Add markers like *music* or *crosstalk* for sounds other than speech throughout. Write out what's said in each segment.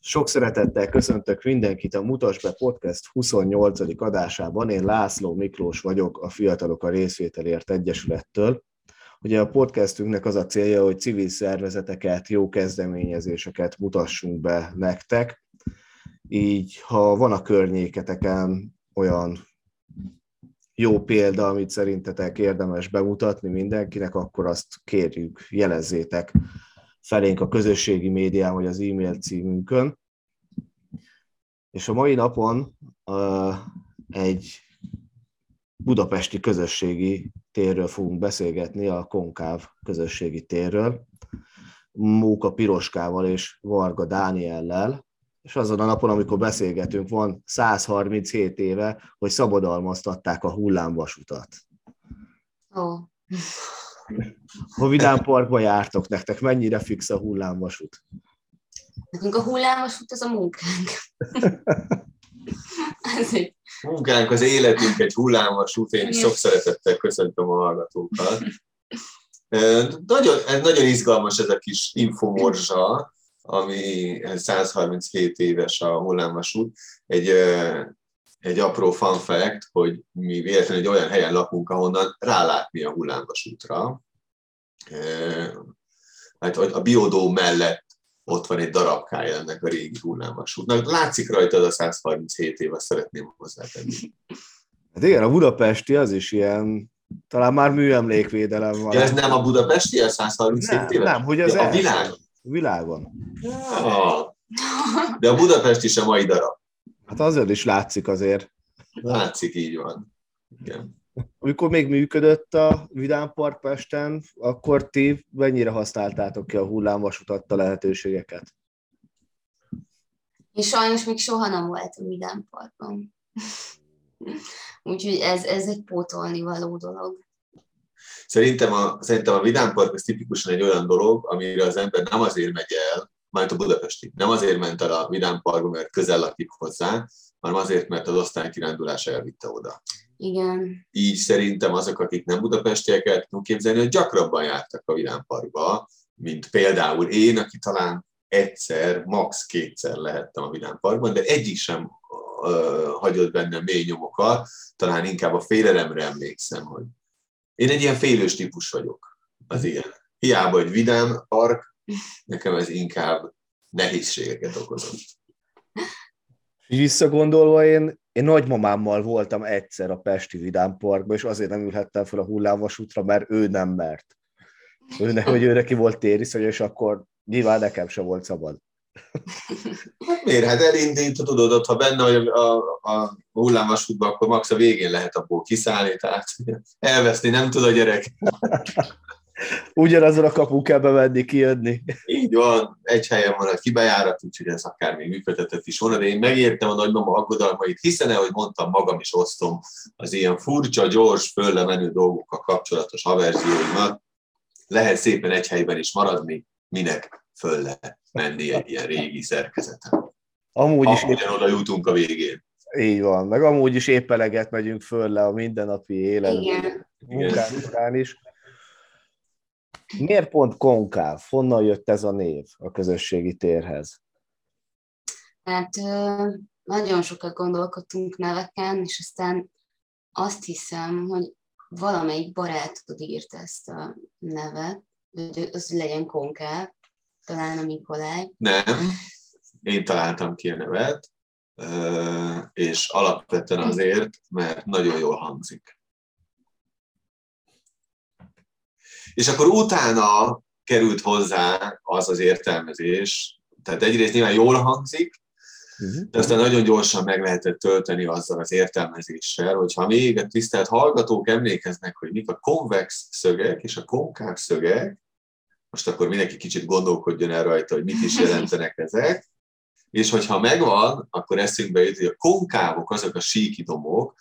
Sok szeretettel köszöntök mindenkit a Mutas be Podcast 28. adásában. Én László Miklós vagyok, a Fiatalok a Részvételért Egyesülettől. Ugye a podcastünknek az a célja, hogy civil szervezeteket, jó kezdeményezéseket mutassunk be nektek. Így, ha van a környéketeken olyan jó példa, amit szerintetek érdemes bemutatni mindenkinek, akkor azt kérjük, jelezzétek felénk a közösségi médián vagy az e-mail címünkön. És a mai napon egy budapesti közösségi térről fogunk beszélgetni, a Konkáv közösségi térről, Móka Piroskával és Varga Dániellel, és azon a napon, amikor beszélgetünk, van 137 éve, hogy szabadalmaztatták a hullámvasutat. Ó. Ha Vidám Parkba jártok nektek, mennyire fix a hullámvasút? Nekünk a hullámvasút az a munkánk. *laughs* Ez egy... Munkánk az életünk egy hullámvasút, én is sok szeretettel köszöntöm a hallgatókat. Nagyon, nagyon izgalmas ez a kis infomorzsa, ami 137 éves a hullámvasút. Egy, egy apró fun fact, hogy mi véletlenül egy olyan helyen lakunk, ahonnan rálátni a hullámvasútra. Hát a biodó mellett ott van egy darabkája ennek a régi hullámvasútnak. Látszik rajta a 137 év, azt szeretném hozzátenni. Hát igen, a budapesti az is ilyen, talán már műemlékvédelem van. Ja, ez nem a budapesti, a 137 éve? Nem, hogy az ja, a világ. Világon. Ja. De a Budapest is a mai darab. Hát azért is látszik azért. Látszik, így van. Igen. Amikor még működött a Vidám Park Pesten, akkor ti mennyire használtátok ki a hullámvasutat a lehetőségeket? És sajnos még soha nem voltam Vidám Parkban. Úgyhogy ez, ez egy pótolni való dolog. Szerintem a, szerintem a Vidám Park az tipikusan egy olyan dolog, amire az ember nem azért megy el, majd a budapesti. Nem azért ment el a Vidám Parkba, mert közel lakik hozzá, hanem azért, mert az osztály kirándulás elvitte oda. Igen. Így szerintem azok, akik nem budapestiek, el tudunk képzelni, hogy gyakrabban jártak a Vidám Parkba, mint például én, aki talán egyszer, max. kétszer lehettem a Vidám Parkban, de egyik sem uh, hagyott bennem mély nyomokat, talán inkább a félelemre emlékszem, hogy én egy ilyen félős típus vagyok az ilyen. Hiába, hogy vidám park, nekem ez inkább nehézségeket okozott. Visszagondolva én, én nagymamámmal voltam egyszer a Pesti Vidám Parkban, és azért nem ülhettem fel a hullámvasútra, mert ő nem mert. Ő ne, hogy ő neki volt tériszony, és akkor nyilván nekem se volt szabad. Hát miért? Hát elindítod, tudod, ott, ha benne vagy a, a hullámvasútban, akkor max a végén lehet abból kiszállni, tehát elveszni nem tud a gyerek. Ugyanazon a kapun kell bevenni, kijönni. Így van, egy helyen van a kibejárat, úgyhogy ez akár még működhetett is volna, de én megértem a nagymama aggodalmait, hiszen, ahogy mondtam, magam is osztom az ilyen furcsa, gyors, fölle menő dolgokkal kapcsolatos averzióimat. Lehet szépen egy helyben is maradni, minek fölle menni egy ilyen régi szerkezeten. Amúgy is épp... oda jutunk a végén. Így van, meg amúgy is épp eleget megyünk föl le a mindennapi életben, munkán is. Miért pont konkáv? Honnan jött ez a név a közösségi térhez? Hát nagyon sokat gondolkodtunk neveken, és aztán azt hiszem, hogy valamelyik barátod írt ezt a nevet, hogy az legyen konkáv, talán a Mikolaj. Nem, én találtam ki a nevet, és alapvetően azért, mert nagyon jól hangzik. És akkor utána került hozzá az az értelmezés, tehát egyrészt nyilván jól hangzik, mhm. de aztán nagyon gyorsan meg lehetett tölteni azzal az értelmezéssel, hogyha még a tisztelt hallgatók emlékeznek, hogy mik a konvex szögek és a konkáv szögek, most akkor mindenki kicsit gondolkodjon el rajta, hogy mit is jelentenek ezek, és hogyha megvan, akkor eszünkbe jut, hogy a konkávok azok a síkidomok,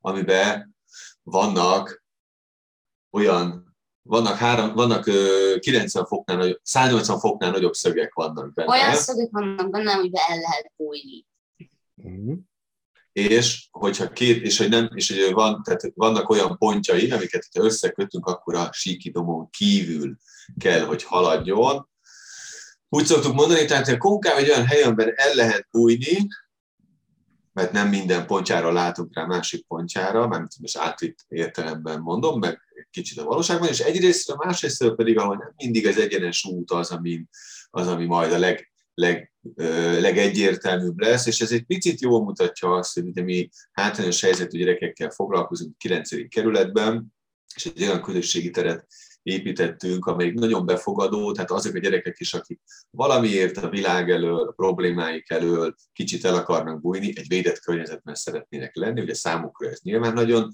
amiben vannak olyan vannak, három, vannak 90 foknál nagyobb, 180 foknál nagyobb szögek vannak benne. Olyan szögek vannak benne, amiben el lehet bújni. Uh-huh. És hogyha két, és hogy nem, és hogy van, tehát vannak olyan pontjai, amiket ha összekötünk, akkor a síkidomon kívül kell, hogy haladjon. úgy szoktuk mondani, tehát a konkáv egy olyan hely, amiben el lehet bújni, mert nem minden pontjára látunk rá másik pontjára, mert most átvitt értelemben mondom, meg kicsit a valóságban, és egyrészt, a másrészt pedig, ahol nem mindig az egyenes út az, ami, az, ami majd a leg, leg, legegyértelműbb lesz, és ez egy picit jól mutatja azt, hogy mi hátrányos helyzetű gyerekekkel foglalkozunk 9. kerületben, és egy olyan közösségi teret építettünk, amelyik nagyon befogadó, tehát azok a gyerekek is, akik valamiért a világ elől, a problémáik elől kicsit el akarnak bújni, egy védett környezetben szeretnének lenni, ugye számukra ez nyilván nagyon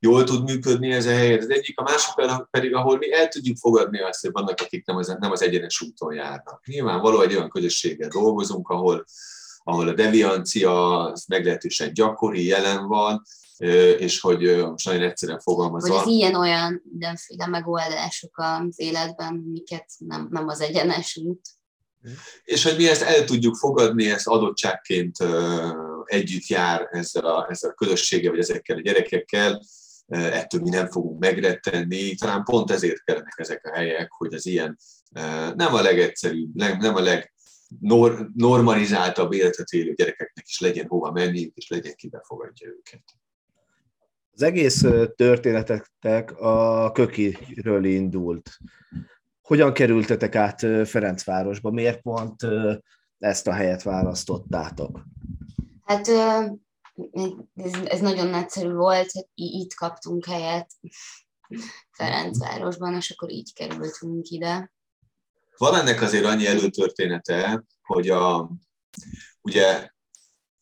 jól tud működni ez a hely. Az egyik, a másik pedig, ahol mi el tudjuk fogadni azt, hogy vannak, akik nem az, nem az egyenes úton járnak. Nyilvánvaló egy olyan közösséggel dolgozunk, ahol ahol a deviancia meglehetősen gyakori, jelen van, és hogy most nagyon egyszerűen fogalmazva. Hogy az ilyen-olyan mindenféle megoldások az életben, miket nem, nem az egyenes út. És hogy mi ezt el tudjuk fogadni, ezt adottságként együtt jár ezzel a, ezzel a közösséggel, vagy ezekkel a gyerekekkel, ettől mi nem fogunk megrettenni. Talán pont ezért kellenek ezek a helyek, hogy az ilyen nem a legegyszerűbb, nem a leg normalizáltabb életet élő gyerekeknek is legyen hova menni, és legyen ki befogadja őket. Az egész történetetek a Kökiről indult. Hogyan kerültetek át Ferencvárosba? Miért pont ezt a helyet választottátok? Hát ez, ez nagyon nagyszerű volt, itt kaptunk helyet Ferencvárosban, és akkor így kerültünk ide. Van ennek azért annyi előtörténete, hogy a, ugye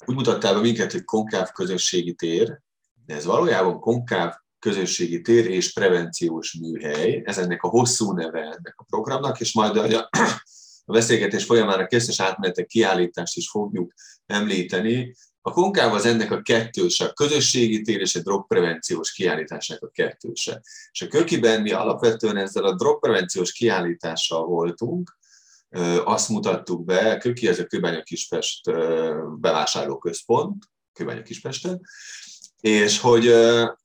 úgy mutattál be minket, hogy konkáv közösségi tér, de ez valójában konkáv közösségi tér és prevenciós műhely, ez ennek a hosszú neve ennek a programnak, és majd a, a beszélgetés folyamán a készes átmenetek kiállítást is fogjuk említeni. A konkáv az ennek a kettőse, a közösségi tér és a drogprevenciós kiállításnak a kettőse. És a kökiben mi alapvetően ezzel a drogprevenciós kiállítással voltunk, azt mutattuk be, Köki, ez a Kőbánya Kispest bevásárlóközpont, Kőbánya Kispesten, és hogy,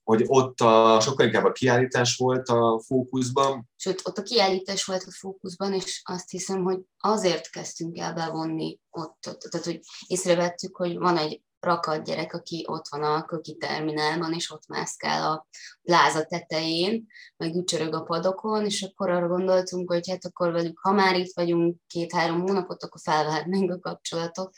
hogy ott a, sokkal inkább a kiállítás volt a fókuszban. Sőt, ott a kiállítás volt a fókuszban, és azt hiszem, hogy azért kezdtünk el bevonni ott, ott tehát hogy észrevettük, hogy van egy rakat gyerek, aki ott van a köki terminálban, és ott mászkál a pláza tetején, meg ücsörög a padokon, és akkor arra gondoltunk, hogy hát akkor velük, ha már itt vagyunk két-három hónapot, akkor felvehetnénk a kapcsolatot,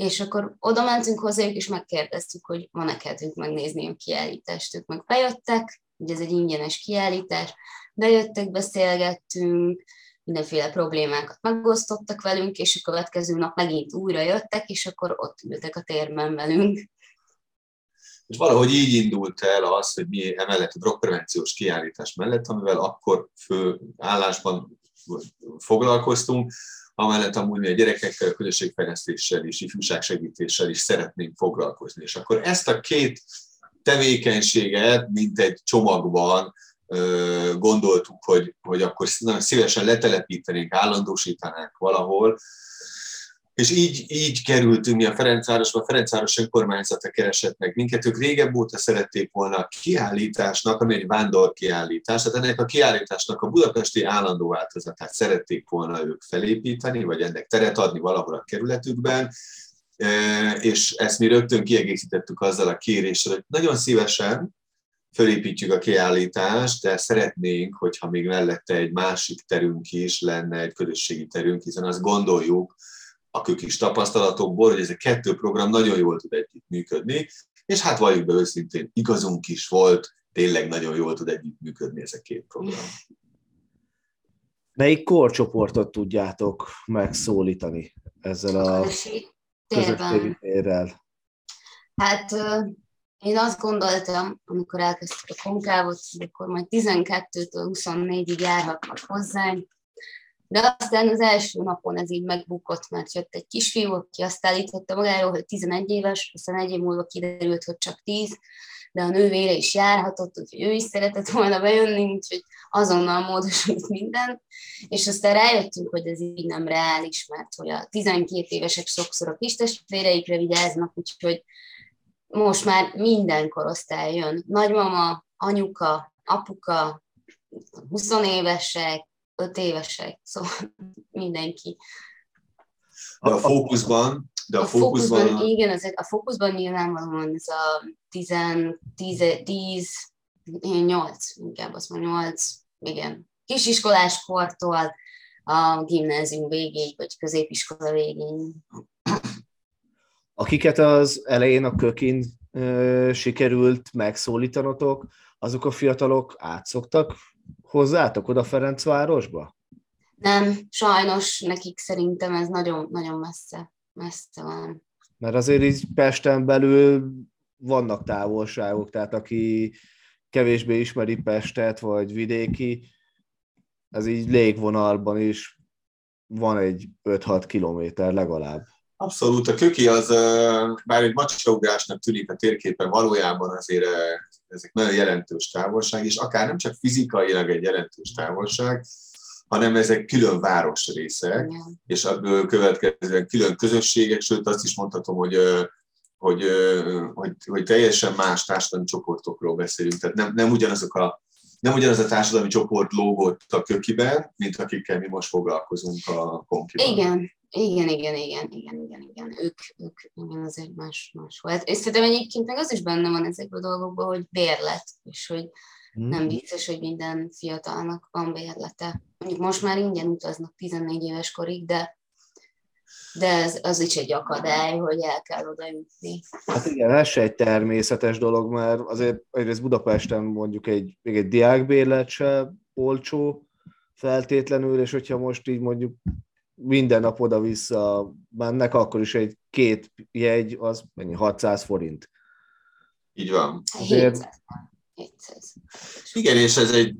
és akkor oda mentünk hozzájuk, és megkérdeztük, hogy van-e kedvünk megnézni a kiállítást. Ők meg bejöttek, ugye ez egy ingyenes kiállítás, bejöttek, beszélgettünk, mindenféle problémákat megosztottak velünk, és a következő nap megint újra jöttek, és akkor ott ültek a térben velünk. És valahogy így indult el az, hogy mi emellett a drogprevenciós kiállítás mellett, amivel akkor fő állásban foglalkoztunk, amellett amúgy mi a gyerekekkel, közösségfejlesztéssel és ifjúságsegítéssel is szeretnénk foglalkozni. És akkor ezt a két tevékenységet, mint egy csomagban gondoltuk, hogy, hogy akkor szívesen letelepítenénk, állandósítanánk valahol, és így, így kerültünk mi a Ferencvárosba, a Ferencváros önkormányzata keresett meg minket, ők régebb óta szerették volna a kiállításnak, ami egy vándor kiállítás, tehát ennek a kiállításnak a budapesti állandó változatát szerették volna ők felépíteni, vagy ennek teret adni valahol a kerületükben, és ezt mi rögtön kiegészítettük azzal a kéréssel, hogy nagyon szívesen fölépítjük a kiállítást, de szeretnénk, hogyha még mellette egy másik terünk is lenne, egy közösségi terünk, hiszen azt gondoljuk, a kis tapasztalatokból, hogy ez a kettő program nagyon jól tud együtt működni, és hát valljuk be őszintén, igazunk is volt, tényleg nagyon jól tud együtt működni ez a két program. Melyik korcsoportot tudjátok megszólítani ezzel a közösségi térrel? Hát én azt gondoltam, amikor elkezdtük a konkávot, hogy akkor majd 12-től 24-ig járhatnak hozzánk, de aztán az első napon ez így megbukott, mert jött egy kisfiú, aki azt állította magáról, hogy 11 éves, aztán egy év múlva kiderült, hogy csak 10, de a nővére is járhatott, úgyhogy ő is szeretett volna bejönni, úgyhogy azonnal módosult minden. És aztán rájöttünk, hogy ez így nem reális, mert hogy a 12 évesek sokszor a kis testvéreikre vigyáznak, úgyhogy most már minden korosztály jön. Nagymama, anyuka, apuka, 20 évesek, öt évesek, *laughs* szóval mindenki De a fókuszban, de a, a fókuszban, fókuszban igen, azért a fókuszban nyilvánvalóan ez a 10, 10, 10 8, inkább azt mondom, 8, igen, kisiskolás kortól a gimnázium végéig, vagy középiskola végéig. Akiket az elején a kökin ö, sikerült megszólítanotok, azok a fiatalok átszoktak hozzátok oda Ferencvárosba? Nem, sajnos nekik szerintem ez nagyon, nagyon messze, messze van. Mert azért így Pesten belül vannak távolságok, tehát aki kevésbé ismeri Pestet, vagy vidéki, ez így légvonalban is van egy 5-6 kilométer legalább. Abszolút, a köki az, bár egy macsaugrásnak tűnik a térképen, valójában azért ezek nagyon jelentős távolság, és akár nem csak fizikailag egy jelentős távolság, hanem ezek külön városrészek, yeah. és ebből következően külön közösségek, sőt azt is mondhatom, hogy, hogy, hogy, hogy teljesen más társadalmi csoportokról beszélünk, tehát nem, nem ugyanazok a nem ugyanaz a társadalmi csoport lógott a kökiben, mint akikkel mi most foglalkozunk a konkiban. Igen, igen, igen, igen, igen, igen, igen. Ők, ők igen, azért más, más volt. És szerintem egyébként meg az is benne van ezekben a dolgokban, hogy bérlet, és hogy mm. nem biztos, hogy minden fiatalnak van bérlete. Mondjuk most már ingyen utaznak 14 éves korig, de de ez, az is egy akadály, hogy el kell oda jutni. Hát igen, ez se egy természetes dolog, mert azért egyrészt Budapesten mondjuk egy, még egy diákbérlet se olcsó feltétlenül, és hogyha most így mondjuk minden nap oda-vissza mennek, akkor is egy két jegy, az mennyi, 600 forint. Így van. Azért... 700. 700. Igen, és ez egy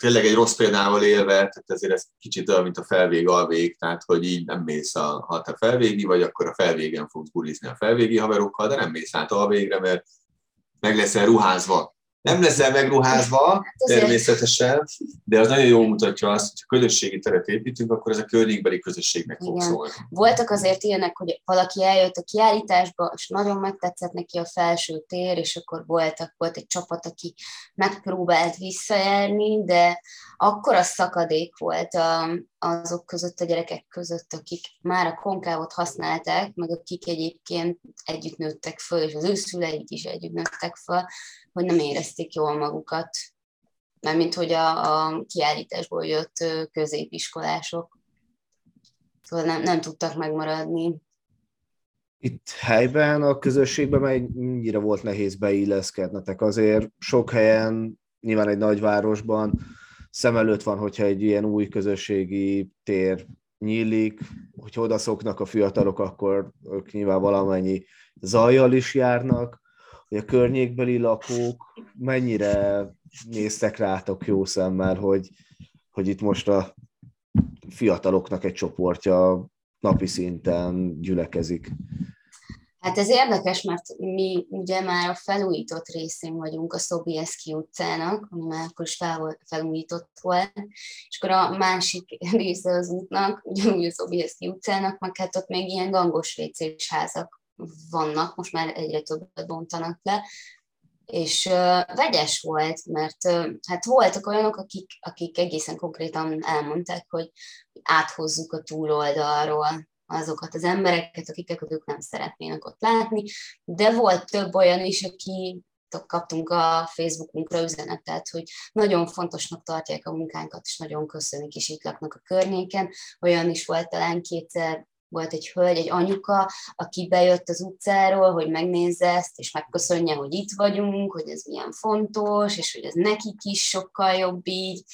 tényleg egy rossz példával élve, tehát ezért ez kicsit olyan, mint a felvég alvég, tehát hogy így nem mész, a, ha te felvégi vagy, akkor a felvégen fogsz bulizni a felvégi haverokkal, de nem mész át alvégre, mert meg leszel ruházva nem leszel megruházva, *laughs* hát természetesen, de az nagyon jól mutatja azt, hogy ha közösségi teret építünk, akkor ez a környékbeli közösségnek fog Igen. szólni. Voltak azért ilyenek, hogy valaki eljött a kiállításba, és nagyon megtetszett neki a felső tér, és akkor voltak, volt egy csapat, aki megpróbált visszajárni, de akkor a szakadék volt a, azok között, a gyerekek között, akik már a konkávot használták, meg akik egyébként együtt nőttek föl, és az ő szüleik is együtt nőttek föl, hogy nem érezték jól magukat, mert mint hogy a, a kiállításból jött középiskolások. Szóval nem, nem tudtak megmaradni. Itt helyben, a közösségben mennyire volt nehéz beilleszkednetek? Azért sok helyen, nyilván egy nagyvárosban szem előtt van, hogyha egy ilyen új közösségi tér nyílik, hogyha odaszoknak a fiatalok, akkor ők nyilván valamennyi zajjal is járnak, hogy a környékbeli lakók mennyire néztek rátok jó szemmel, hogy, hogy itt most a fiataloknak egy csoportja napi szinten gyülekezik. Hát ez érdekes, mert mi ugye már a felújított részén vagyunk a Szobieski utcának, ami már akkor is fel, felújított volt, és akkor a másik *laughs* része az útnak, ugyanúgy a Szobieski utcának, meg hát ott még ilyen gangos vécés házak vannak, most már egyre többet bontanak le, és uh, vegyes volt, mert uh, hát voltak olyanok, akik, akik egészen konkrétan elmondták, hogy áthozzuk a túloldalról azokat az embereket, akiket ők nem szeretnének ott látni, de volt több olyan is, aki kaptunk a Facebookunkra üzenetet, hogy nagyon fontosnak tartják a munkánkat, és nagyon köszönik, és itt laknak a környéken. Olyan is volt talán kétszer volt egy hölgy, egy anyuka, aki bejött az utcáról, hogy megnézze ezt, és megköszönje, hogy itt vagyunk, hogy ez milyen fontos, és hogy ez nekik is sokkal jobb így.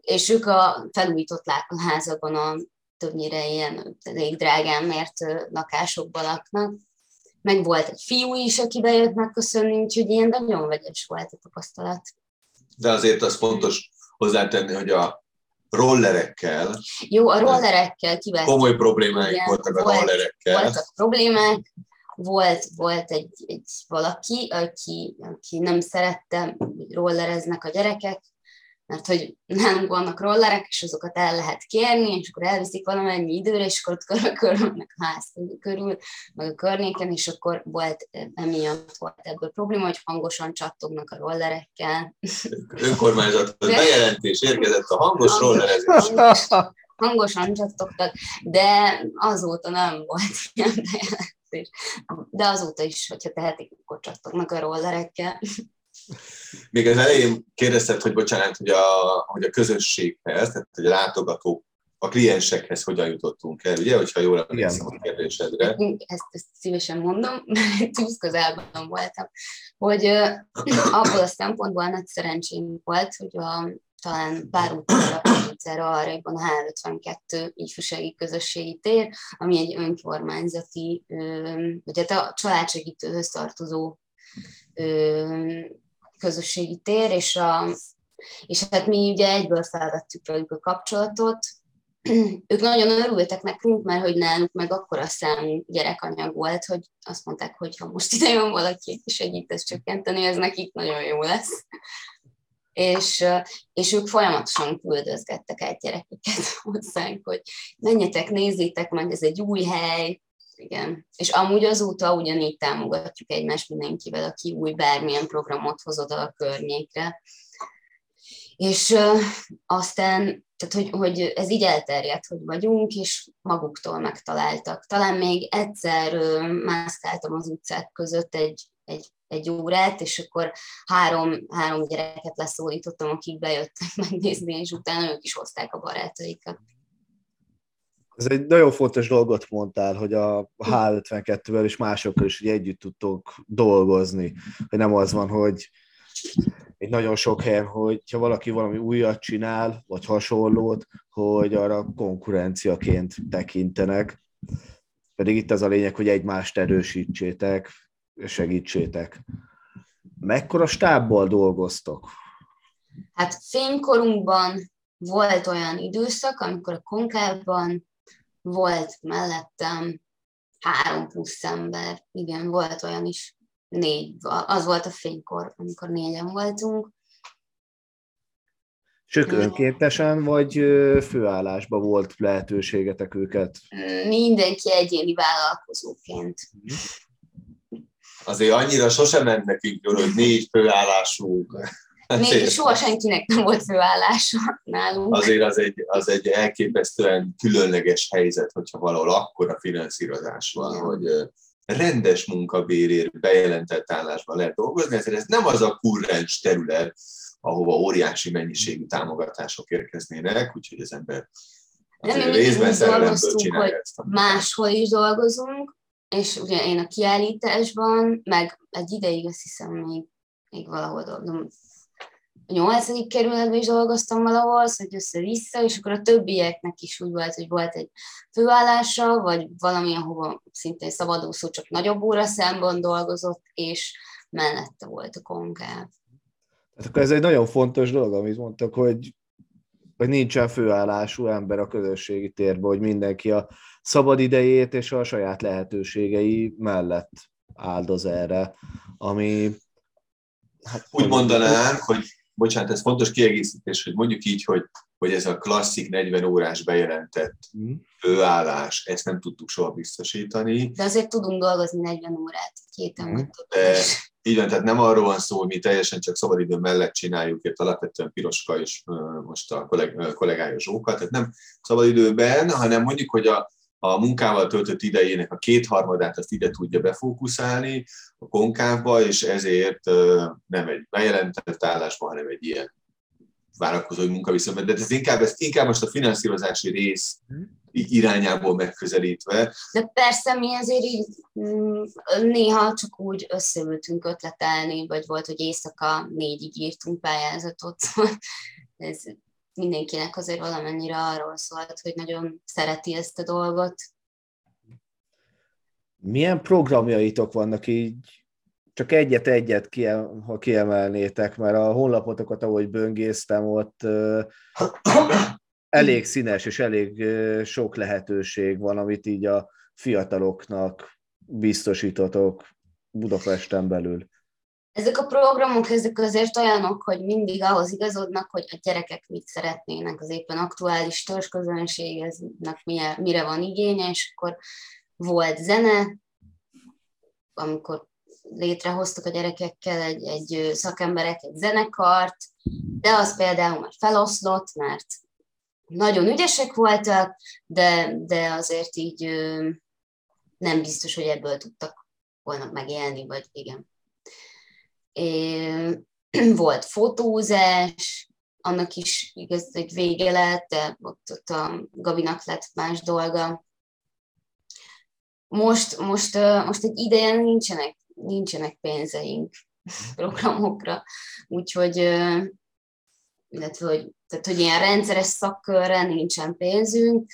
És ők a felújított házakban a többnyire ilyen elég drágán mért lakásokban laknak. Meg volt egy fiú is, aki bejött megköszönni, úgyhogy ilyen nagyon vegyes volt a tapasztalat. De azért az fontos hozzátenni, hogy a rollerekkel. Jó, a rollerekkel kivettem. Komoly problémáik igen, voltak a volt, rollerekkel. Voltak problémák, volt, volt egy, egy valaki, aki, aki nem szerette, hogy rollereznek a gyerekek, mert hogy nálunk vannak rollerek, és azokat el lehet kérni, és akkor elviszik valamennyi időre, és akkor ott *laughs* körülnek a ház körül, meg a környéken, és akkor volt, emiatt volt ebből probléma, hogy hangosan csattognak a rollerekkel. Önkormányzat bejelentés érkezett a hangos rollerezés. hangosan csattogtak, de azóta nem volt *laughs* ilyen bejelentés. De azóta is, hogyha tehetik, akkor csattognak a rollerekkel. Még az elején kérdezted, hogy bocsánat, hogy a, hogy a közösséghez, tehát hogy a látogatók a kliensekhez hogyan jutottunk el, ugye, hogyha jól emlékszem a kérdésedre. Ezt, ezt szívesen mondom, *laughs* mert tűz közelben voltam, hogy *clears throat* abból a szempontból nagy szerencsém volt, hogy a, talán pár útjára arra a H52 ifjúsági közösségi tér, ami egy önkormányzati, vagy hát a családsegítőhöz tartozó közösségi tér, és, a, és hát mi ugye egyből felvettük velük a kapcsolatot, *clears throat* ők nagyon örültek nekünk, mert hogy náluk meg akkora számú gyerekanyag volt, hogy azt mondták, hogy ha most ide jön valaki, és segít ezt csökkenteni, ez nekik nagyon jó lesz. És, és ők folyamatosan küldözgettek egy gyerekeket hozzánk, hogy menjetek, nézzétek meg, ez egy új hely, igen. És amúgy azóta ugyanígy támogatjuk egymást mindenkivel, aki új bármilyen programot hoz oda a környékre. És uh, aztán tehát, hogy, hogy ez így elterjedt, hogy vagyunk, és maguktól megtaláltak. Talán még egyszer mászkáltam az utcák között egy, egy, egy órát, és akkor három, három gyereket leszólítottam, akik bejöttek *laughs* megnézni, és utána ők is hozták a barátaikat. Ez egy nagyon fontos dolgot mondtál, hogy a H52-vel és másokkal is együtt tudtok dolgozni, hogy nem az van, hogy egy nagyon sok helyen, hogy ha valaki valami újat csinál, vagy hasonlót, hogy arra konkurenciaként tekintenek. Pedig itt az a lényeg, hogy egymást erősítsétek, segítsétek. Mekkora stábbal dolgoztok? Hát fénykorunkban volt olyan időszak, amikor a konkában volt mellettem három plusz ember. Igen, volt olyan is négy, az volt a fénykor, amikor négyen voltunk. És ők önkéntesen, vagy főállásban volt lehetőségetek őket? Mindenki egyéni vállalkozóként. Azért annyira sosem ment nekünk jól, hogy négy főállású. Még soha senkinek nem volt főállása nálunk. Azért az egy, az egy elképesztően különleges helyzet, hogyha valahol akkora finanszírozás van, hogy rendes munkabérért bejelentett állásban lehet dolgozni, ezért ez nem az a kurrens terület, ahova óriási mennyiségű támogatások érkeznének, úgyhogy az ember nem, részben szerelemből csinálja ezt. Máshol is dolgozunk, és ugye én a kiállításban, meg egy ideig azt hiszem még, még valahol dolgozom, a nyolcadik kerületben is dolgoztam valahol, hogy össze-vissza, és akkor a többieknek is úgy volt, hogy volt egy főállása, vagy valami, ahova szintén szabadúszó, csak nagyobb óra számban dolgozott, és mellette volt a konkáv. Hát akkor ez egy nagyon fontos dolog, amit mondtak, hogy, hogy nincsen főállású ember a közösségi térben, hogy mindenki a szabad idejét és a saját lehetőségei mellett áldoz erre, ami... Hát, Úgy mondanánk, hogy bocsánat, ez fontos kiegészítés, hogy mondjuk így, hogy, hogy ez a klasszik 40 órás bejelentett mm. főállás, ezt nem tudtuk soha biztosítani. De azért tudunk dolgozni 40 órát, két mm. De, így van, tehát nem arról van szó, hogy mi teljesen csak szabadidő mellett csináljuk, itt alapvetően Piroska és most a kolleg, kollégája Zsóka, tehát nem szabadidőben, hanem mondjuk, hogy a, a munkával töltött idejének a kétharmadát azt ide tudja befókuszálni a konkávba, és ezért nem egy bejelentett állásban, hanem egy ilyen vállalkozói munkaviszonyban. De ez inkább, ezt inkább most a finanszírozási rész irányából megközelítve. De persze mi azért így mm, néha csak úgy összeültünk ötletelni, vagy volt, hogy éjszaka négyig írtunk pályázatot. ez mindenkinek azért valamennyire arról szólt, hogy nagyon szereti ezt a dolgot. Milyen programjaitok vannak így, csak egyet-egyet, ha kiemelnétek, mert a honlapotokat, ahogy böngésztem, ott elég színes és elég sok lehetőség van, amit így a fiataloknak biztosítotok Budapesten belül. Ezek a programok ezek azért olyanok, hogy mindig ahhoz igazodnak, hogy a gyerekek mit szeretnének, az éppen aktuális törzsközönségnek mire, mire van igénye, és akkor volt zene, amikor létrehoztak a gyerekekkel egy, egy szakemberek egy zenekart, de az például már feloszlott, mert nagyon ügyesek voltak, de, de azért így nem biztos, hogy ebből tudtak volna megélni, vagy igen. *clears throat* Volt fotózás, annak is igaz, egy vége lett, de ott, ott a Gabinak lett más dolga. Most, most, most egy ideje nincsenek, nincsenek pénzeink *laughs* programokra, úgyhogy illetve hogy, tehát, hogy ilyen rendszeres szakkörre nincsen pénzünk,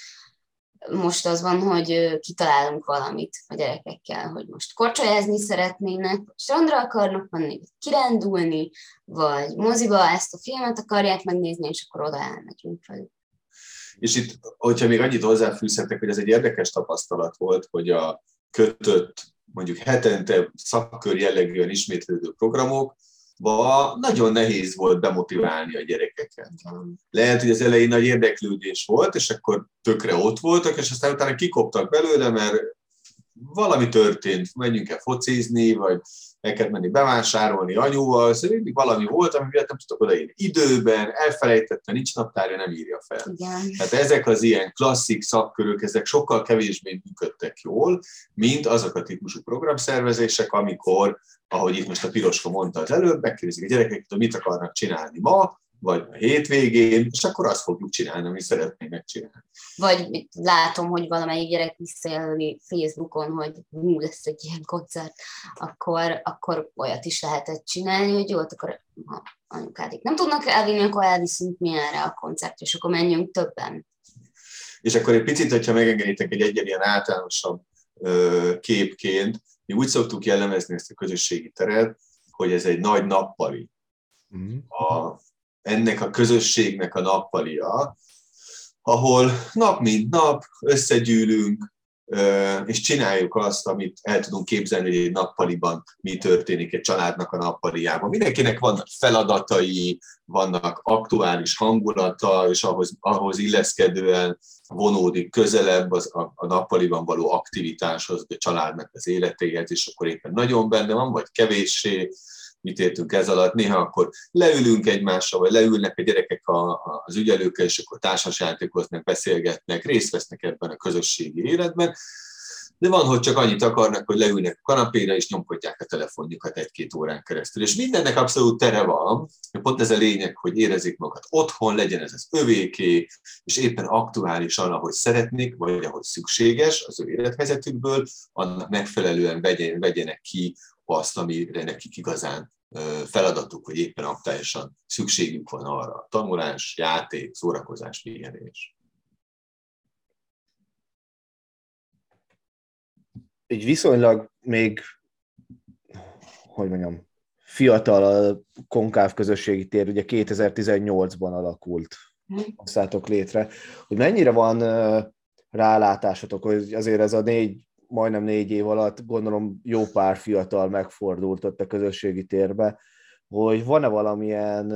most az van, hogy kitalálunk valamit a gyerekekkel, hogy most korcsolyázni szeretnének, strandra akarnak menni, kirándulni, vagy moziba ezt a filmet akarják megnézni, és akkor oda elmegyünk velük. És itt, hogyha még annyit hozzáfűzhetek, hogy ez egy érdekes tapasztalat volt, hogy a kötött, mondjuk hetente szakkör jellegűen ismétlődő programok, ba nagyon nehéz volt bemotiválni a gyerekeket. Lehet, hogy az elején nagy érdeklődés volt, és akkor tökre ott voltak, és aztán utána kikoptak belőle, mert valami történt, menjünk el focizni, vagy el kell menni bevásárolni anyuval, szóval mindig valami volt, ami miatt nem tudtak odaírni időben, elfelejtette, nincs naptárja, nem írja fel. Igen. Tehát ezek az ilyen klasszik szakkörök, ezek sokkal kevésbé működtek jól, mint azok a típusú programszervezések, amikor ahogy itt most a Piroska mondta az előbb, megkérdezik a gyerekeket, hogy mit akarnak csinálni ma, vagy a hétvégén, és akkor azt fogjuk csinálni, amit szeretnénk megcsinálni. Vagy látom, hogy valamelyik gyerek visszajelöli Facebookon, hogy hú, lesz egy ilyen koncert, akkor, akkor olyat is lehetett csinálni, hogy jó, akkor ha anyukádik nem tudnak elvinni, akkor elviszünk mi erre a koncert, és akkor menjünk többen. És akkor egy picit, hogyha megengeditek egy egyen ilyen általánosabb képként, mi úgy szoktuk jellemezni ezt a közösségi teret, hogy ez egy nagy nappali. Mm. A, ennek a közösségnek a nappalia, ahol nap mint nap összegyűlünk, és csináljuk azt, amit el tudunk képzelni, hogy egy nappaliban mi történik egy családnak a nappaliában. Mindenkinek vannak feladatai, vannak aktuális hangulata, és ahhoz, ahhoz illeszkedően vonódik közelebb az, a, a nappaliban való aktivitáshoz, a családnak az életéhez, és akkor éppen nagyon benne van, vagy kevéssé, mit értünk ez alatt, néha akkor leülünk egymással, vagy leülnek a gyerekek a, a, az ügyelőkkel, és akkor társasjátékoznak, beszélgetnek, részt vesznek ebben a közösségi életben, de van, hogy csak annyit akarnak, hogy leülnek a kanapéra, és nyomkodják a telefonjukat egy-két órán keresztül. És mindennek abszolút tere van, pont ez a lényeg, hogy érezik magukat otthon, legyen ez az övéké, és éppen aktuálisan, ahogy szeretnék, vagy ahogy szükséges az ő élethelyzetükből, annak megfelelően vegyen, vegyenek ki azt, amire nekik igazán feladatuk, hogy éppen aktuálisan szükségük van arra. Tanulás, játék, szórakozás, pihenés. Egy viszonylag még, hogy mondjam, fiatal a konkáv közösségi tér, ugye 2018-ban alakult, hozzátok létre, hogy mennyire van rálátásatok, hogy azért ez a négy majdnem négy év alatt gondolom jó pár fiatal megfordult ott a közösségi térbe, hogy van-e valamilyen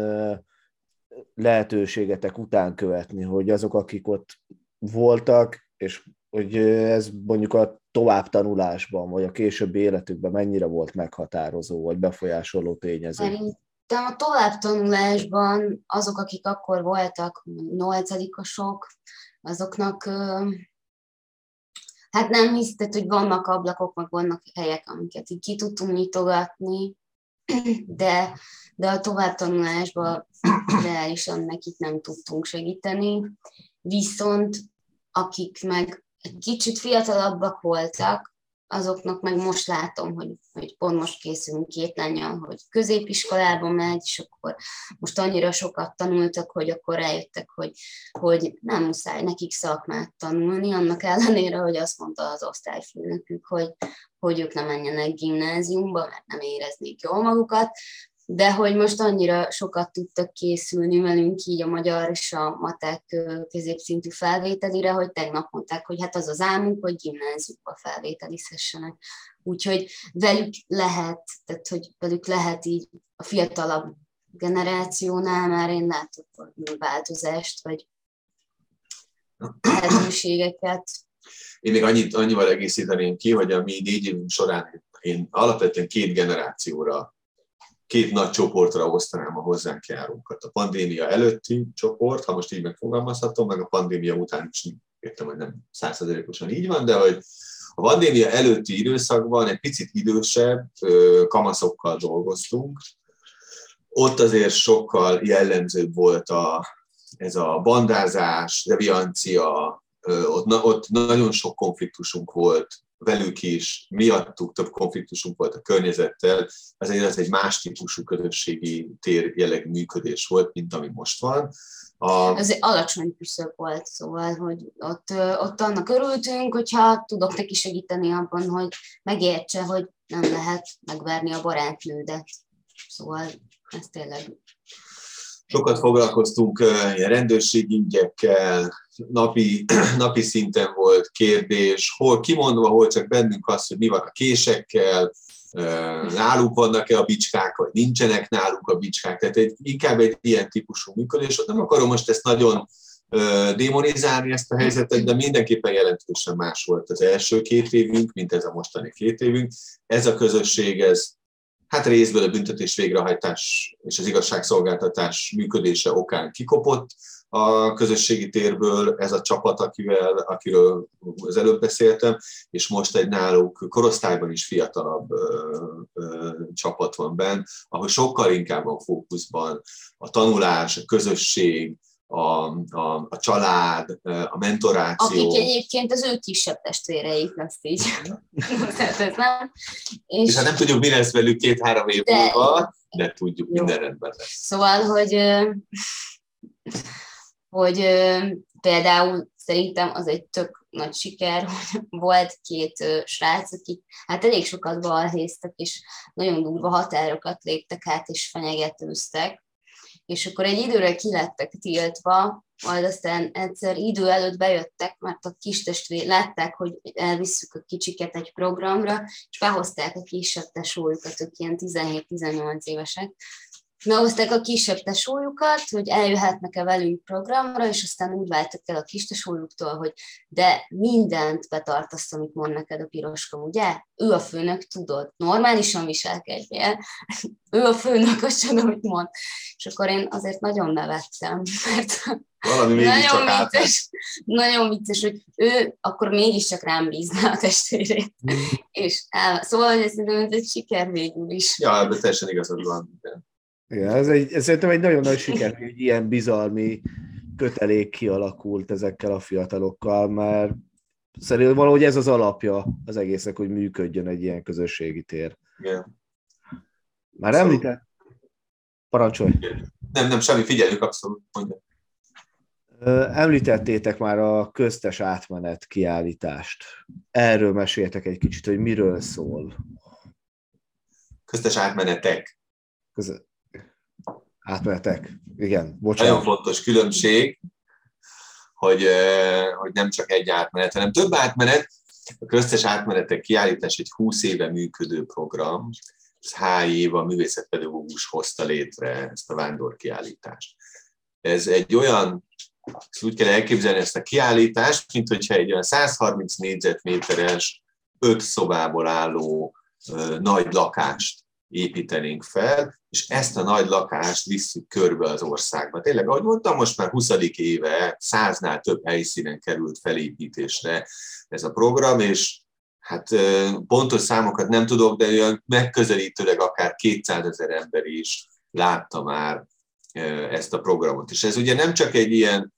lehetőségetek után követni, hogy azok, akik ott voltak, és hogy ez mondjuk a továbbtanulásban, vagy a későbbi életükben mennyire volt meghatározó, vagy befolyásoló tényező? Szerintem a továbbtanulásban azok, akik akkor voltak nyolcadikosok, azoknak hát nem hiszed, hogy vannak ablakok, meg vannak helyek, amiket így ki tudtunk nyitogatni, *clears throat* de, de a továbbtanulásban *clears throat* reálisan nekik nem tudtunk segíteni. Viszont akik meg egy kicsit fiatalabbak voltak, azoknak meg most látom, hogy, hogy pont most készülünk két lányal, hogy középiskolába megy, és akkor most annyira sokat tanultak, hogy akkor rájöttek, hogy, hogy nem muszáj nekik szakmát tanulni, annak ellenére, hogy azt mondta az osztályfőnökük, hogy, hogy ők nem menjenek gimnáziumba, mert nem éreznék jól magukat, de hogy most annyira sokat tudtak készülni velünk így a magyar és a matek középszintű felvételire, hogy tegnap mondták, hogy hát az az álmunk, hogy gimnáziumba felvételizhessenek. Úgyhogy velük lehet, tehát hogy velük lehet így a fiatalabb generációnál már én látok változást, vagy lehetőségeket. Én még annyit, annyival egészíteném ki, hogy a mi négy évünk során én alapvetően két generációra két nagy csoportra osztanám a hozzánk járókat. A pandémia előtti csoport, ha most így megfogalmazhatom, meg a pandémia után is értem, hogy nem százszerzelékosan így van, de hogy a pandémia előtti időszakban egy picit idősebb kamaszokkal dolgoztunk. Ott azért sokkal jellemzőbb volt a, ez a bandázás, deviancia, ott, ott nagyon sok konfliktusunk volt velük is, miattuk több konfliktusunk volt a környezettel, ezért ez egy más típusú közösségi tér jellegű működés volt, mint ami most van. A... Ez egy alacsony küszöb volt, szóval, hogy ott, ott annak örültünk, hogyha tudok neki segíteni abban, hogy megértse, hogy nem lehet megverni a barátnődet. Szóval ez tényleg Sokat foglalkoztunk rendőrségi ügyekkel, napi, *clears throat* napi szinten volt kérdés, hol kimondva, hol csak bennünk az, hogy mi van a késekkel, náluk vannak-e a bicskák, vagy nincsenek náluk a bicskák. Tehát egy, inkább egy ilyen típusú működés. Nem akarom most ezt nagyon démonizálni ezt a helyzetet, de mindenképpen jelentősen más volt az első két évünk, mint ez a mostani két évünk. Ez a közösség, ez hát részből a büntetés végrehajtás és az igazságszolgáltatás működése okán kikopott a közösségi térből ez a csapat, akivel, akiről az előbb beszéltem, és most egy náluk korosztályban is fiatalabb ö, ö, csapat van benn, ahol sokkal inkább a fókuszban a tanulás, a közösség, a, a, a család, a mentoráció. Akik egyébként az ő kisebb testvéreik lesz így. *laughs* és, és hát nem tudjuk, mi lesz velük két-három év de, múlva, de tudjuk, jó. minden rendben lesz. Szóval, hogy, hogy például szerintem az egy tök nagy siker, hogy volt két srác, akik hát elég sokat balhéztek, és nagyon durva határokat léptek át, és fenyegetőztek, és akkor egy időre kilettek tiltva, majd aztán egyszer idő előtt bejöttek, mert a kis testvér látták, hogy elvisszük a kicsiket egy programra, és behozták a kisebb tesójukat, ők ilyen 17-18 évesek, Behozták a kisebb tesójukat, hogy eljöhetnek-e velünk programra, és aztán úgy váltak el a kis tesójuktól, hogy de mindent betartasz, amit mond neked a piroska, ugye? Ő a főnök, tudod, normálisan viselkedjél, ő a főnök, azt tudom, amit mond. És akkor én azért nagyon nevettem, mert valami nagyon vicces, nagyon vicces, hogy ő akkor mégiscsak rám bízná a testvérét. Mm. és el, szóval, ez, ez egy siker végül is. Ja, ebben teljesen igazad van. Igen, ez, egy, ez szerintem egy nagyon nagy siker, hogy ilyen bizalmi kötelék kialakult ezekkel a fiatalokkal, mert szerintem valahogy ez az alapja az egésznek, hogy működjön egy ilyen közösségi tér. Igen. Már említett? Parancsolj! Nem, nem, semmi, figyeljük abszolút, mondja. Említettétek már a köztes átmenet kiállítást. Erről meséltek egy kicsit, hogy miről szól. Köztes átmenetek. Köz... Átmenetek, igen, bocsánat. Nagyon fontos különbség, hogy, hogy nem csak egy átmenet, hanem több átmenet. A köztes átmenetek kiállítás egy 20 éve működő program, ez HI év a művészetpedagógus hozta létre ezt a vándorkiállítást. Ez egy olyan, ezt úgy kell elképzelni ezt a kiállítást, mint hogyha egy olyan 130 négyzetméteres, öt szobából álló nagy lakást építenénk fel, és ezt a nagy lakást visszük körbe az országba. Tényleg, ahogy mondtam, most már 20. éve száznál több helyszínen került felépítésre ez a program, és hát pontos számokat nem tudok, de olyan megközelítőleg akár 200 ezer ember is látta már ezt a programot. És ez ugye nem csak egy ilyen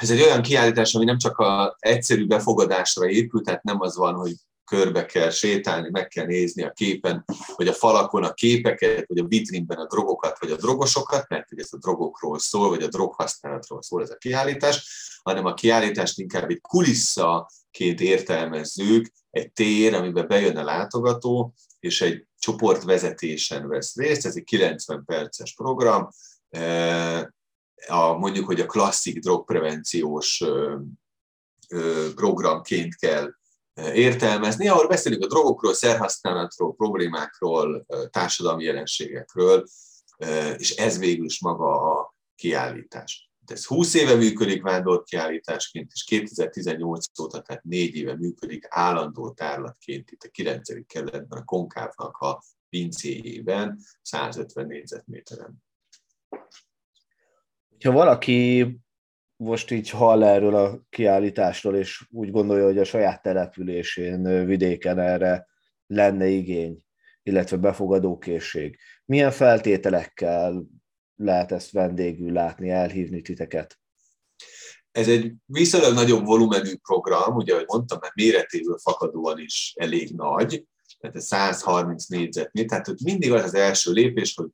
ez egy olyan kiállítás, ami nem csak a egyszerű befogadásra épült, tehát nem az van, hogy körbe kell sétálni, meg kell nézni a képen, vagy a falakon a képeket, vagy a vitrínben a drogokat, vagy a drogosokat, mert ez a drogokról szól, vagy a droghasználatról szól ez a kiállítás, hanem a kiállítást inkább egy kulisszaként értelmezzük, egy tér, amiben bejön a látogató, és egy csoportvezetésen vesz részt, ez egy 90 perces program, a, mondjuk, hogy a klasszik drogprevenciós programként kell értelmezni, ahol beszélünk a drogokról, szerhasználatról, problémákról, társadalmi jelenségekről, és ez végül is maga a kiállítás. Ez 20 éve működik kiállításként, és 2018 óta, tehát négy éve működik állandó tárlatként itt a 9. kerületben a Konkávnak a pincéjében 150 négyzetméteren. Ha valaki most így hall erről a kiállításról, és úgy gondolja, hogy a saját településén, vidéken erre lenne igény, illetve befogadókészség. Milyen feltételekkel lehet ezt vendégül látni, elhívni titeket? Ez egy viszonylag nagyobb volumenű program, ugye, ahogy mondtam, mert méretéből fakadóan is elég nagy, tehát ez 130 négyzetméter, tehát hogy mindig az az első lépés, hogy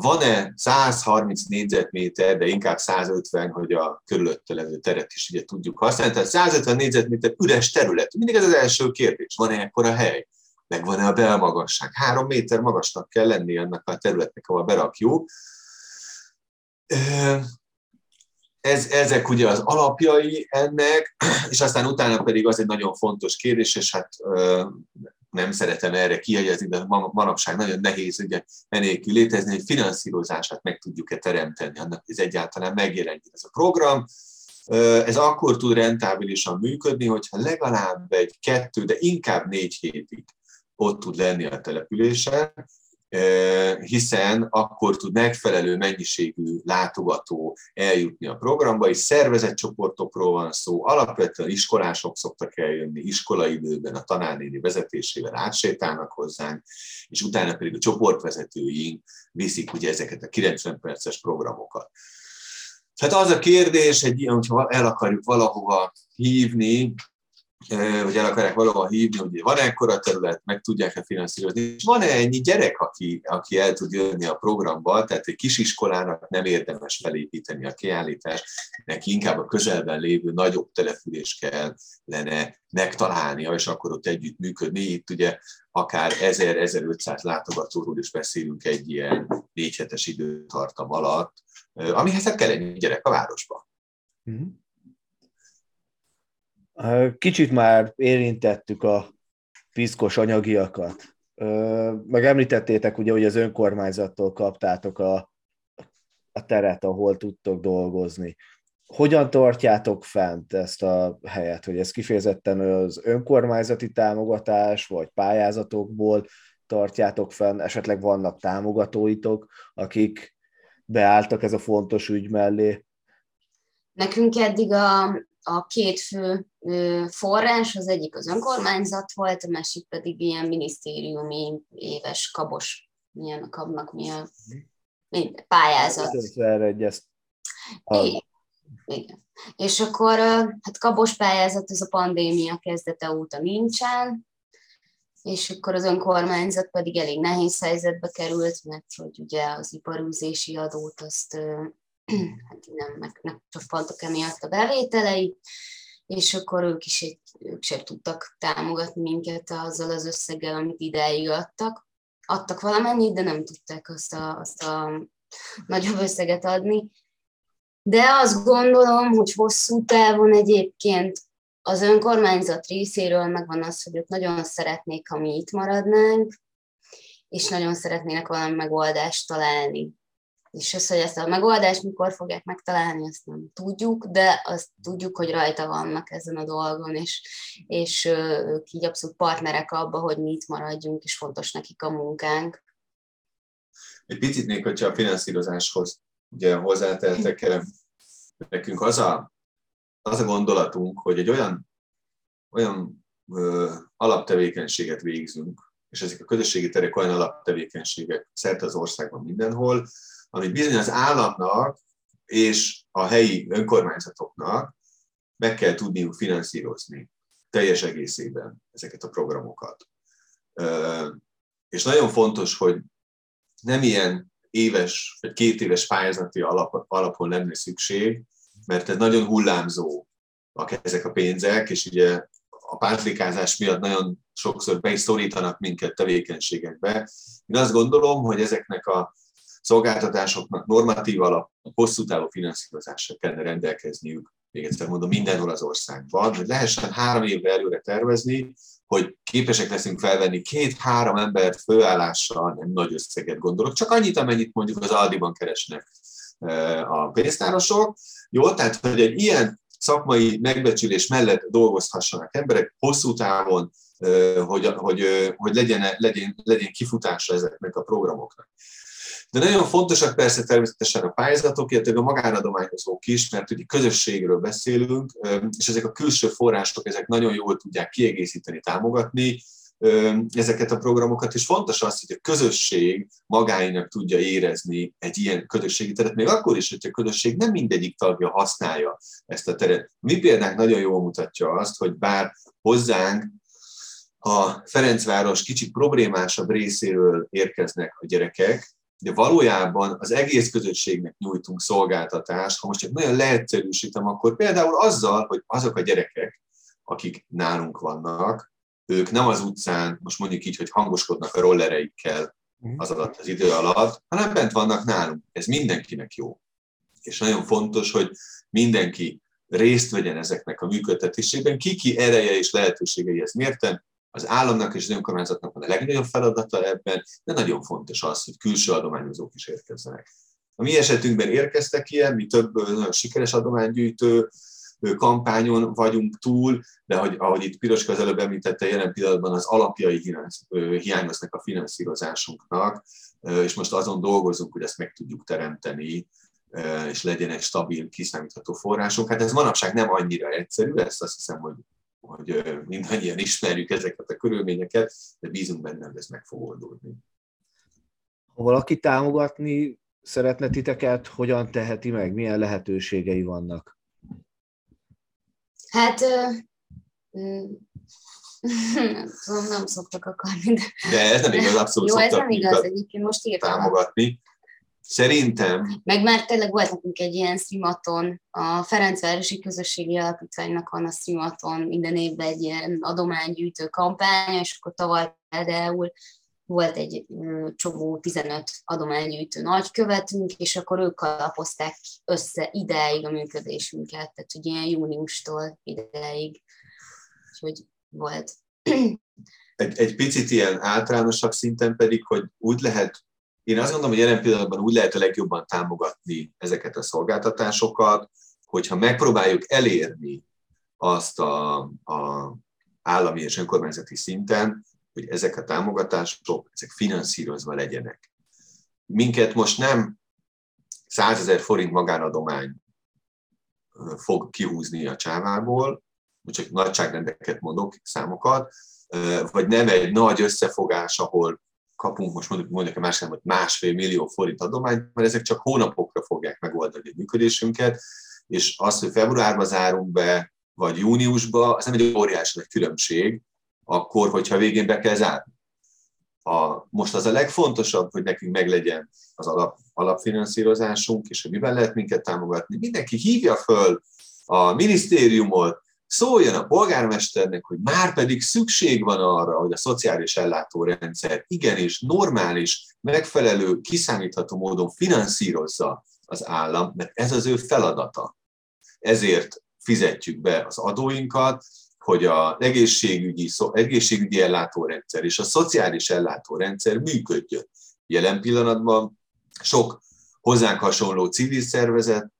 van-e 130 négyzetméter, de inkább 150, hogy a körülötte levő teret is ugye tudjuk használni. Tehát 150 négyzetméter üres terület. Mindig ez az első kérdés. Van-e ekkora hely? Meg van-e a belmagasság? Három méter magasnak kell lenni ennek a területnek, ahol berakjuk. Ez, ezek ugye az alapjai ennek, és aztán utána pedig az egy nagyon fontos kérdés, és hát nem szeretem erre kiegyezni, de manapság nagyon nehéz ugye enélkül létezni, hogy finanszírozását meg tudjuk-e teremteni, annak, hogy ez egyáltalán megjelenjen ez a program. Ez akkor tud rentábilisan működni, hogyha legalább egy kettő, de inkább négy hétig ott tud lenni a településen, hiszen akkor tud megfelelő mennyiségű látogató eljutni a programba, és szervezett csoportokról van szó, alapvetően iskolások szoktak eljönni, iskolaidőben a tanárnéni vezetésével átsétálnak hozzánk, és utána pedig a csoportvezetőink viszik ugye ezeket a 90 perces programokat. Tehát az a kérdés, egy ilyen, hogyha el akarjuk valahova hívni, hogy el akarják valahol hívni, hogy van ekkora terület, meg tudják-e finanszírozni, és van-e ennyi gyerek, aki, aki el tud jönni a programba, tehát egy kisiskolának nem érdemes felépíteni a kiállítást, neki inkább a közelben lévő nagyobb település kellene megtalálnia, és akkor ott együtt működni. Itt ugye akár 1000-1500 látogatóról is beszélünk egy ilyen négy időtartam alatt, amihez hát kell egy gyerek a városba. Mm-hmm. Kicsit már érintettük a piszkos anyagiakat. Meg említettétek ugye, hogy az önkormányzattól kaptátok a, a teret, ahol tudtok dolgozni. Hogyan tartjátok fent ezt a helyet, hogy ez kifejezetten az önkormányzati támogatás, vagy pályázatokból tartjátok fenn, esetleg vannak támogatóitok, akik beálltak ez a fontos ügy mellé? Nekünk eddig a, a két fő forrás, az egyik az önkormányzat volt, a másik pedig ilyen minisztériumi éves kabos, milyen a kabnak, mi a pályázat. Igen. Igen. És akkor hát kabos pályázat, ez a pandémia kezdete óta nincsen, és akkor az önkormányzat pedig elég nehéz helyzetbe került, mert hogy ugye az iparűzési adót azt hát nem, meg, nem csappantak emiatt a bevételei, és akkor ők is egy, ők sem tudtak támogatni minket azzal az összeggel, amit ideig adtak. Adtak valamennyit, de nem tudták azt a, azt a nagyobb összeget adni. De azt gondolom, hogy hosszú távon egyébként az önkormányzat részéről megvan az, hogy ők nagyon szeretnék, ha mi itt maradnánk, és nagyon szeretnének valami megoldást találni és az, hogy ezt a megoldást mikor fogják megtalálni, azt nem tudjuk, de azt tudjuk, hogy rajta vannak ezen a dolgon, és, és ők így abszolút partnerek abba, hogy mi itt maradjunk, és fontos nekik a munkánk. Egy picit még, hogyha a finanszírozáshoz ugye hozzáteltek, nekünk az a, az a gondolatunk, hogy egy olyan, olyan ö, alaptevékenységet végzünk, és ezek a közösségi terek olyan alaptevékenységek szerte az országban mindenhol, amit bizony az államnak és a helyi önkormányzatoknak meg kell tudniuk finanszírozni teljes egészében ezeket a programokat. És nagyon fontos, hogy nem ilyen éves vagy két éves pályázati alap, alapon lenne szükség, mert ez nagyon hullámzó ezek a pénzek, és ugye a pántlikázás miatt nagyon sokszor be is szorítanak minket tevékenységekbe. Én azt gondolom, hogy ezeknek a szolgáltatásoknak normatív alap, hosszú távú finanszírozásra kellene rendelkezniük, még egyszer mondom, mindenhol az országban, hogy lehessen három évre előre tervezni, hogy képesek leszünk felvenni két-három embert főállással, nem nagy összeget gondolok, csak annyit, amennyit mondjuk az Aldiban keresnek e, a pénztárosok. Jó, tehát, hogy egy ilyen szakmai megbecsülés mellett dolgozhassanak emberek, hosszú távon hogy, hogy, hogy legyen, legyen, legyen kifutása ezeknek a programoknak. De nagyon fontosak persze természetesen a pályázatok, illetve a magánadományozók is, mert ugye közösségről beszélünk, és ezek a külső források, ezek nagyon jól tudják kiegészíteni, támogatni ezeket a programokat, és fontos az, hogy a közösség magáinak tudja érezni egy ilyen közösségi teret, még akkor is, hogy a közösség nem mindegyik tagja használja ezt a teret. Mi példánk nagyon jól mutatja azt, hogy bár hozzánk a Ferencváros kicsit problémásabb részéről érkeznek a gyerekek, de valójában az egész közösségnek nyújtunk szolgáltatást. Ha most csak nagyon leegyszerűsítem, akkor például azzal, hogy azok a gyerekek, akik nálunk vannak, ők nem az utcán, most mondjuk így, hogy hangoskodnak a rollereikkel mhm. az alatt az idő alatt, hanem bent vannak nálunk. Ez mindenkinek jó. És nagyon fontos, hogy mindenki részt vegyen ezeknek a működtetésében, ki-ki ereje és lehetőségei ezt mérten, az államnak és az önkormányzatnak van a legnagyobb feladata ebben, de nagyon fontos az, hogy külső adományozók is érkezzenek. A mi esetünkben érkeztek ilyen, mi több nagyon sikeres adománygyűjtő kampányon vagyunk túl, de hogy, ahogy itt Piroska az előbb említette, jelen pillanatban az alapjai hiányoznak a finanszírozásunknak, és most azon dolgozunk, hogy ezt meg tudjuk teremteni, és legyen egy stabil, kiszámítható forrásunk. Hát ez manapság nem annyira egyszerű, ezt azt hiszem, hogy hogy mindannyian ismerjük ezeket a körülményeket, de bízunk benne, hogy ez meg fog oldódni. Ha valaki támogatni szeretne titeket, hogyan teheti meg? Milyen lehetőségei vannak? Hát *laughs* nem szoktak akarni. De, de ez nem igaz, abszolút Jó, ez nem igaz, egyébként most írtam. Támogatni. Szerintem... Meg már tényleg volt nekünk egy ilyen streamaton, a Ferencvárosi Közösségi Alapítványnak van a streamaton minden évben egy ilyen adománygyűjtő kampánya, és akkor tavaly például volt egy csomó 15 adománygyűjtő nagykövetünk, és akkor ők alapozták össze ideig a működésünket, tehát ugye ilyen júniustól ideig, úgyhogy volt. Egy, egy picit ilyen általánosabb szinten pedig, hogy úgy lehet én azt gondolom, hogy jelen pillanatban úgy lehet a legjobban támogatni ezeket a szolgáltatásokat, hogyha megpróbáljuk elérni azt a, a állami és önkormányzati szinten, hogy ezek a támogatások, ezek finanszírozva legyenek. Minket most nem 100 ezer forint magánadomány fog kihúzni a csávából, csak nagyságrendeket mondok, számokat, vagy nem egy nagy összefogás, ahol kapunk most mondjuk, mondjuk a másik, hogy másfél millió forint adományt, mert ezek csak hónapokra fogják megoldani a működésünket, és az, hogy februárban zárunk be, vagy júniusban, az nem egy óriási nagy különbség, akkor, hogyha végén be kell zárni. A, most az a legfontosabb, hogy nekünk meglegyen az alap, alapfinanszírozásunk, és hogy miben lehet minket támogatni. Mindenki hívja föl a minisztériumot, szóljon a polgármesternek, hogy már pedig szükség van arra, hogy a szociális ellátórendszer igenis normális, megfelelő, kiszámítható módon finanszírozza az állam, mert ez az ő feladata. Ezért fizetjük be az adóinkat, hogy az egészségügyi, egészségügyi ellátórendszer és a szociális ellátórendszer működjön. Jelen pillanatban sok hozzánk hasonló civil szervezet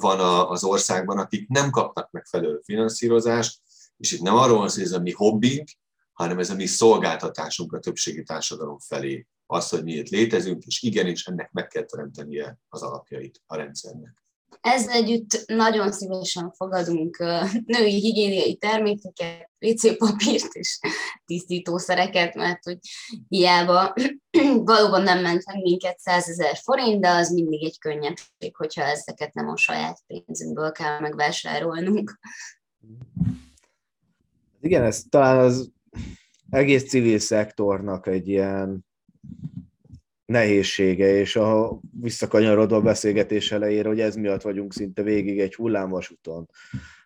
van az országban, akik nem kapnak megfelelő finanszírozást, és itt nem arról van szó, hogy ez a mi hobbink, hanem ez a mi szolgáltatásunk a többségi társadalom felé. Az, hogy mi itt létezünk, és igenis ennek meg kell teremtenie az alapjait a rendszernek. Ezzel együtt nagyon szívesen fogadunk női higiéniai termékeket, WC papírt és tisztítószereket, mert hogy hiába *clears throat* valóban nem ment meg minket 100 ezer forint, de az mindig egy könnyebbség, hogyha ezeket nem a saját pénzünkből kell megvásárolnunk. Igen, ez talán az egész civil szektornak egy ilyen nehézsége, és a visszakanyarodva a beszélgetés elejére, hogy ez miatt vagyunk szinte végig egy hullámvasúton.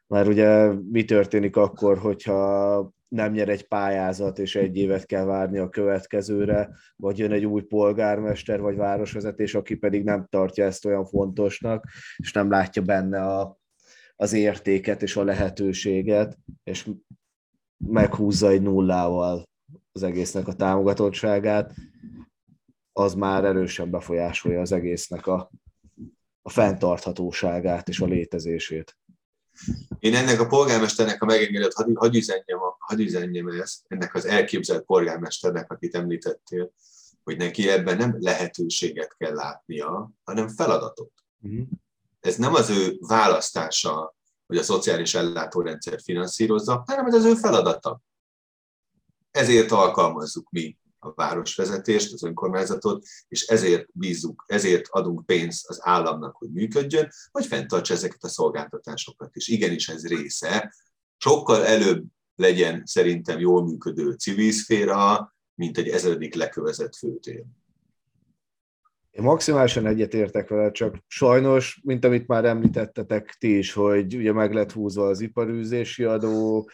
Mert ugye mi történik akkor, hogyha nem nyer egy pályázat, és egy évet kell várni a következőre, vagy jön egy új polgármester, vagy városvezetés, aki pedig nem tartja ezt olyan fontosnak, és nem látja benne a, az értéket és a lehetőséget, és meghúzza egy nullával az egésznek a támogatottságát, az már erősen befolyásolja az egésznek a, a fenntarthatóságát és a létezését. Én ennek a polgármesternek, a megengedett, hadd had üzenjem, had üzenjem ezt, ennek az elképzelt polgármesternek, akit említettél, hogy neki ebben nem lehetőséget kell látnia, hanem feladatot. Uh-huh. Ez nem az ő választása, hogy a szociális ellátórendszer finanszírozza, hanem ez az ő feladata. Ezért alkalmazzuk mi a városvezetést, az önkormányzatot, és ezért bízzuk, ezért adunk pénzt az államnak, hogy működjön, hogy fenntartsa ezeket a szolgáltatásokat. És igenis ez része. Sokkal előbb legyen szerintem jól működő civil szféra, mint egy ezredik lekövezett főtér. Én maximálisan egyetértek vele, csak sajnos, mint amit már említettetek ti is, hogy ugye meg lett húzva az iparűzési adó,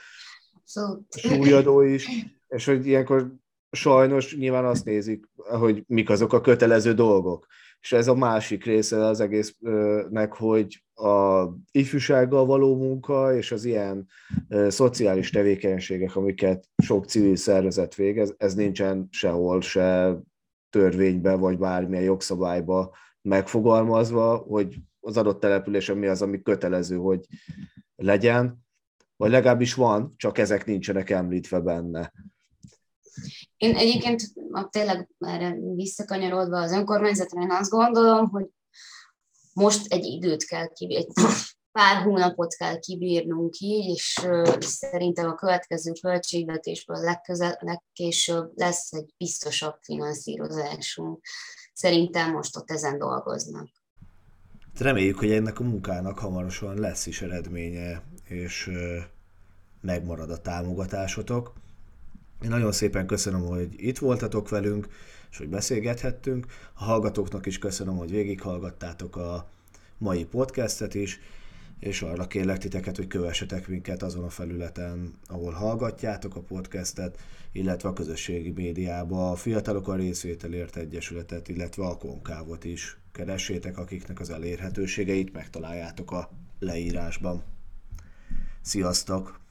Szóval... súlyadó is, és hogy ilyenkor sajnos nyilván azt nézik, hogy mik azok a kötelező dolgok. És ez a másik része az egésznek, hogy a ifjúsággal való munka és az ilyen szociális tevékenységek, amiket sok civil szervezet végez, ez nincsen sehol se törvénybe vagy bármilyen jogszabályba megfogalmazva, hogy az adott településen mi az, ami kötelező, hogy legyen, vagy legalábbis van, csak ezek nincsenek említve benne. Én egyébként tényleg erre visszakanyarodva az önkormányzatra, én azt gondolom, hogy most egy időt kell kibírni, egy pár hónapot kell kibírnunk így, és szerintem a következő költségvetésből legközel, legkésőbb lesz egy biztosabb finanszírozásunk. Szerintem most ott ezen dolgoznak. Reméljük, hogy ennek a munkának hamarosan lesz is eredménye, és megmarad a támogatásotok. Én nagyon szépen köszönöm, hogy itt voltatok velünk, és hogy beszélgethettünk. A hallgatóknak is köszönöm, hogy végighallgattátok a mai podcastet is, és arra kérlek titeket, hogy kövessetek minket azon a felületen, ahol hallgatjátok a podcastet, illetve a közösségi médiába a Fiatalok a Részvételért Egyesületet, illetve a Konkávot is keressétek, akiknek az elérhetőségeit megtaláljátok a leírásban. Sziasztok!